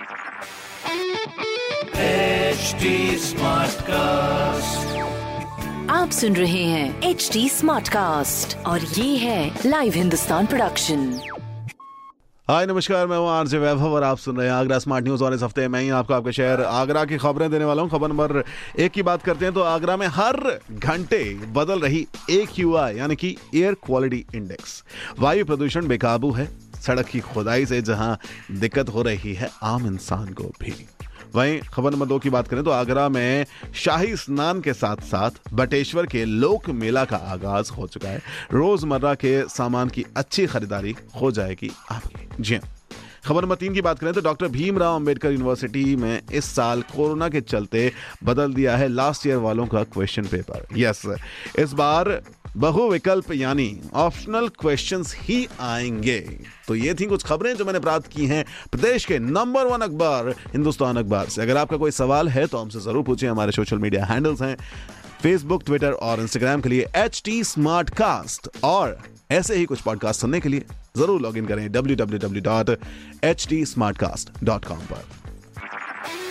HD Smartcast. आप सुन रहे हैं एच डी स्मार्ट कास्ट और ये है लाइव हिंदुस्तान प्रोडक्शन हाय नमस्कार मैं हूँ आरजे वैभव और आप सुन रहे हैं आगरा स्मार्ट न्यूज़ और इस हफ़्ते मैं ही आपको आपके शहर आगरा की खबरें देने वाला हूँ। खबर नंबर एक की बात करते हैं तो आगरा में हर घंटे बदल रही एक युवा यानी कि एयर क्वालिटी इंडेक्स वायु प्रदूषण बेकाबू है। सड़क की खुदाई से जहाँ दिक्कत हो रही है, आम इंसान को भी। वहीं खबर नंबर दो की बात करें तो आगरा में शाही स्नान के साथ साथ बटेश्वर के लोक मेला का आगाज़ हो चुका है। रोज़मर्रा के सामान की अच्छी खरीदारी हो जाएगी आपकी जी हाँ। खबर नंबर तीन की बात करें तो डॉक्टर भीमराव अंबेडकर यूनिवर्सिटी में इस साल कोरोना के चलते बदल दिया है लास्ट ईयर वालों का क्वेश्चन पेपर। यस, इस बार बहु विकल्प यानी ऑप्शनल क्वेश्चंस ही आएँगे। तो ये थी कुछ खबरें जो मैंने प्राप्त की हैं प्रदेश के नंबर वन अखबार, हिंदुस्तान अखबार से। अगर आपका कोई सवाल है तो हमसे ज़रूर पूछिए। हमारे सोशल मीडिया हैंडल्स हैं। फेसबुक ट्विटर और इंस्टाग्राम के लिए एच टी और ऐसे ही कुछ पॉडकास्ट सुनने के लिए ज़रूर लॉग इन करें www.htsmartcast.com पर।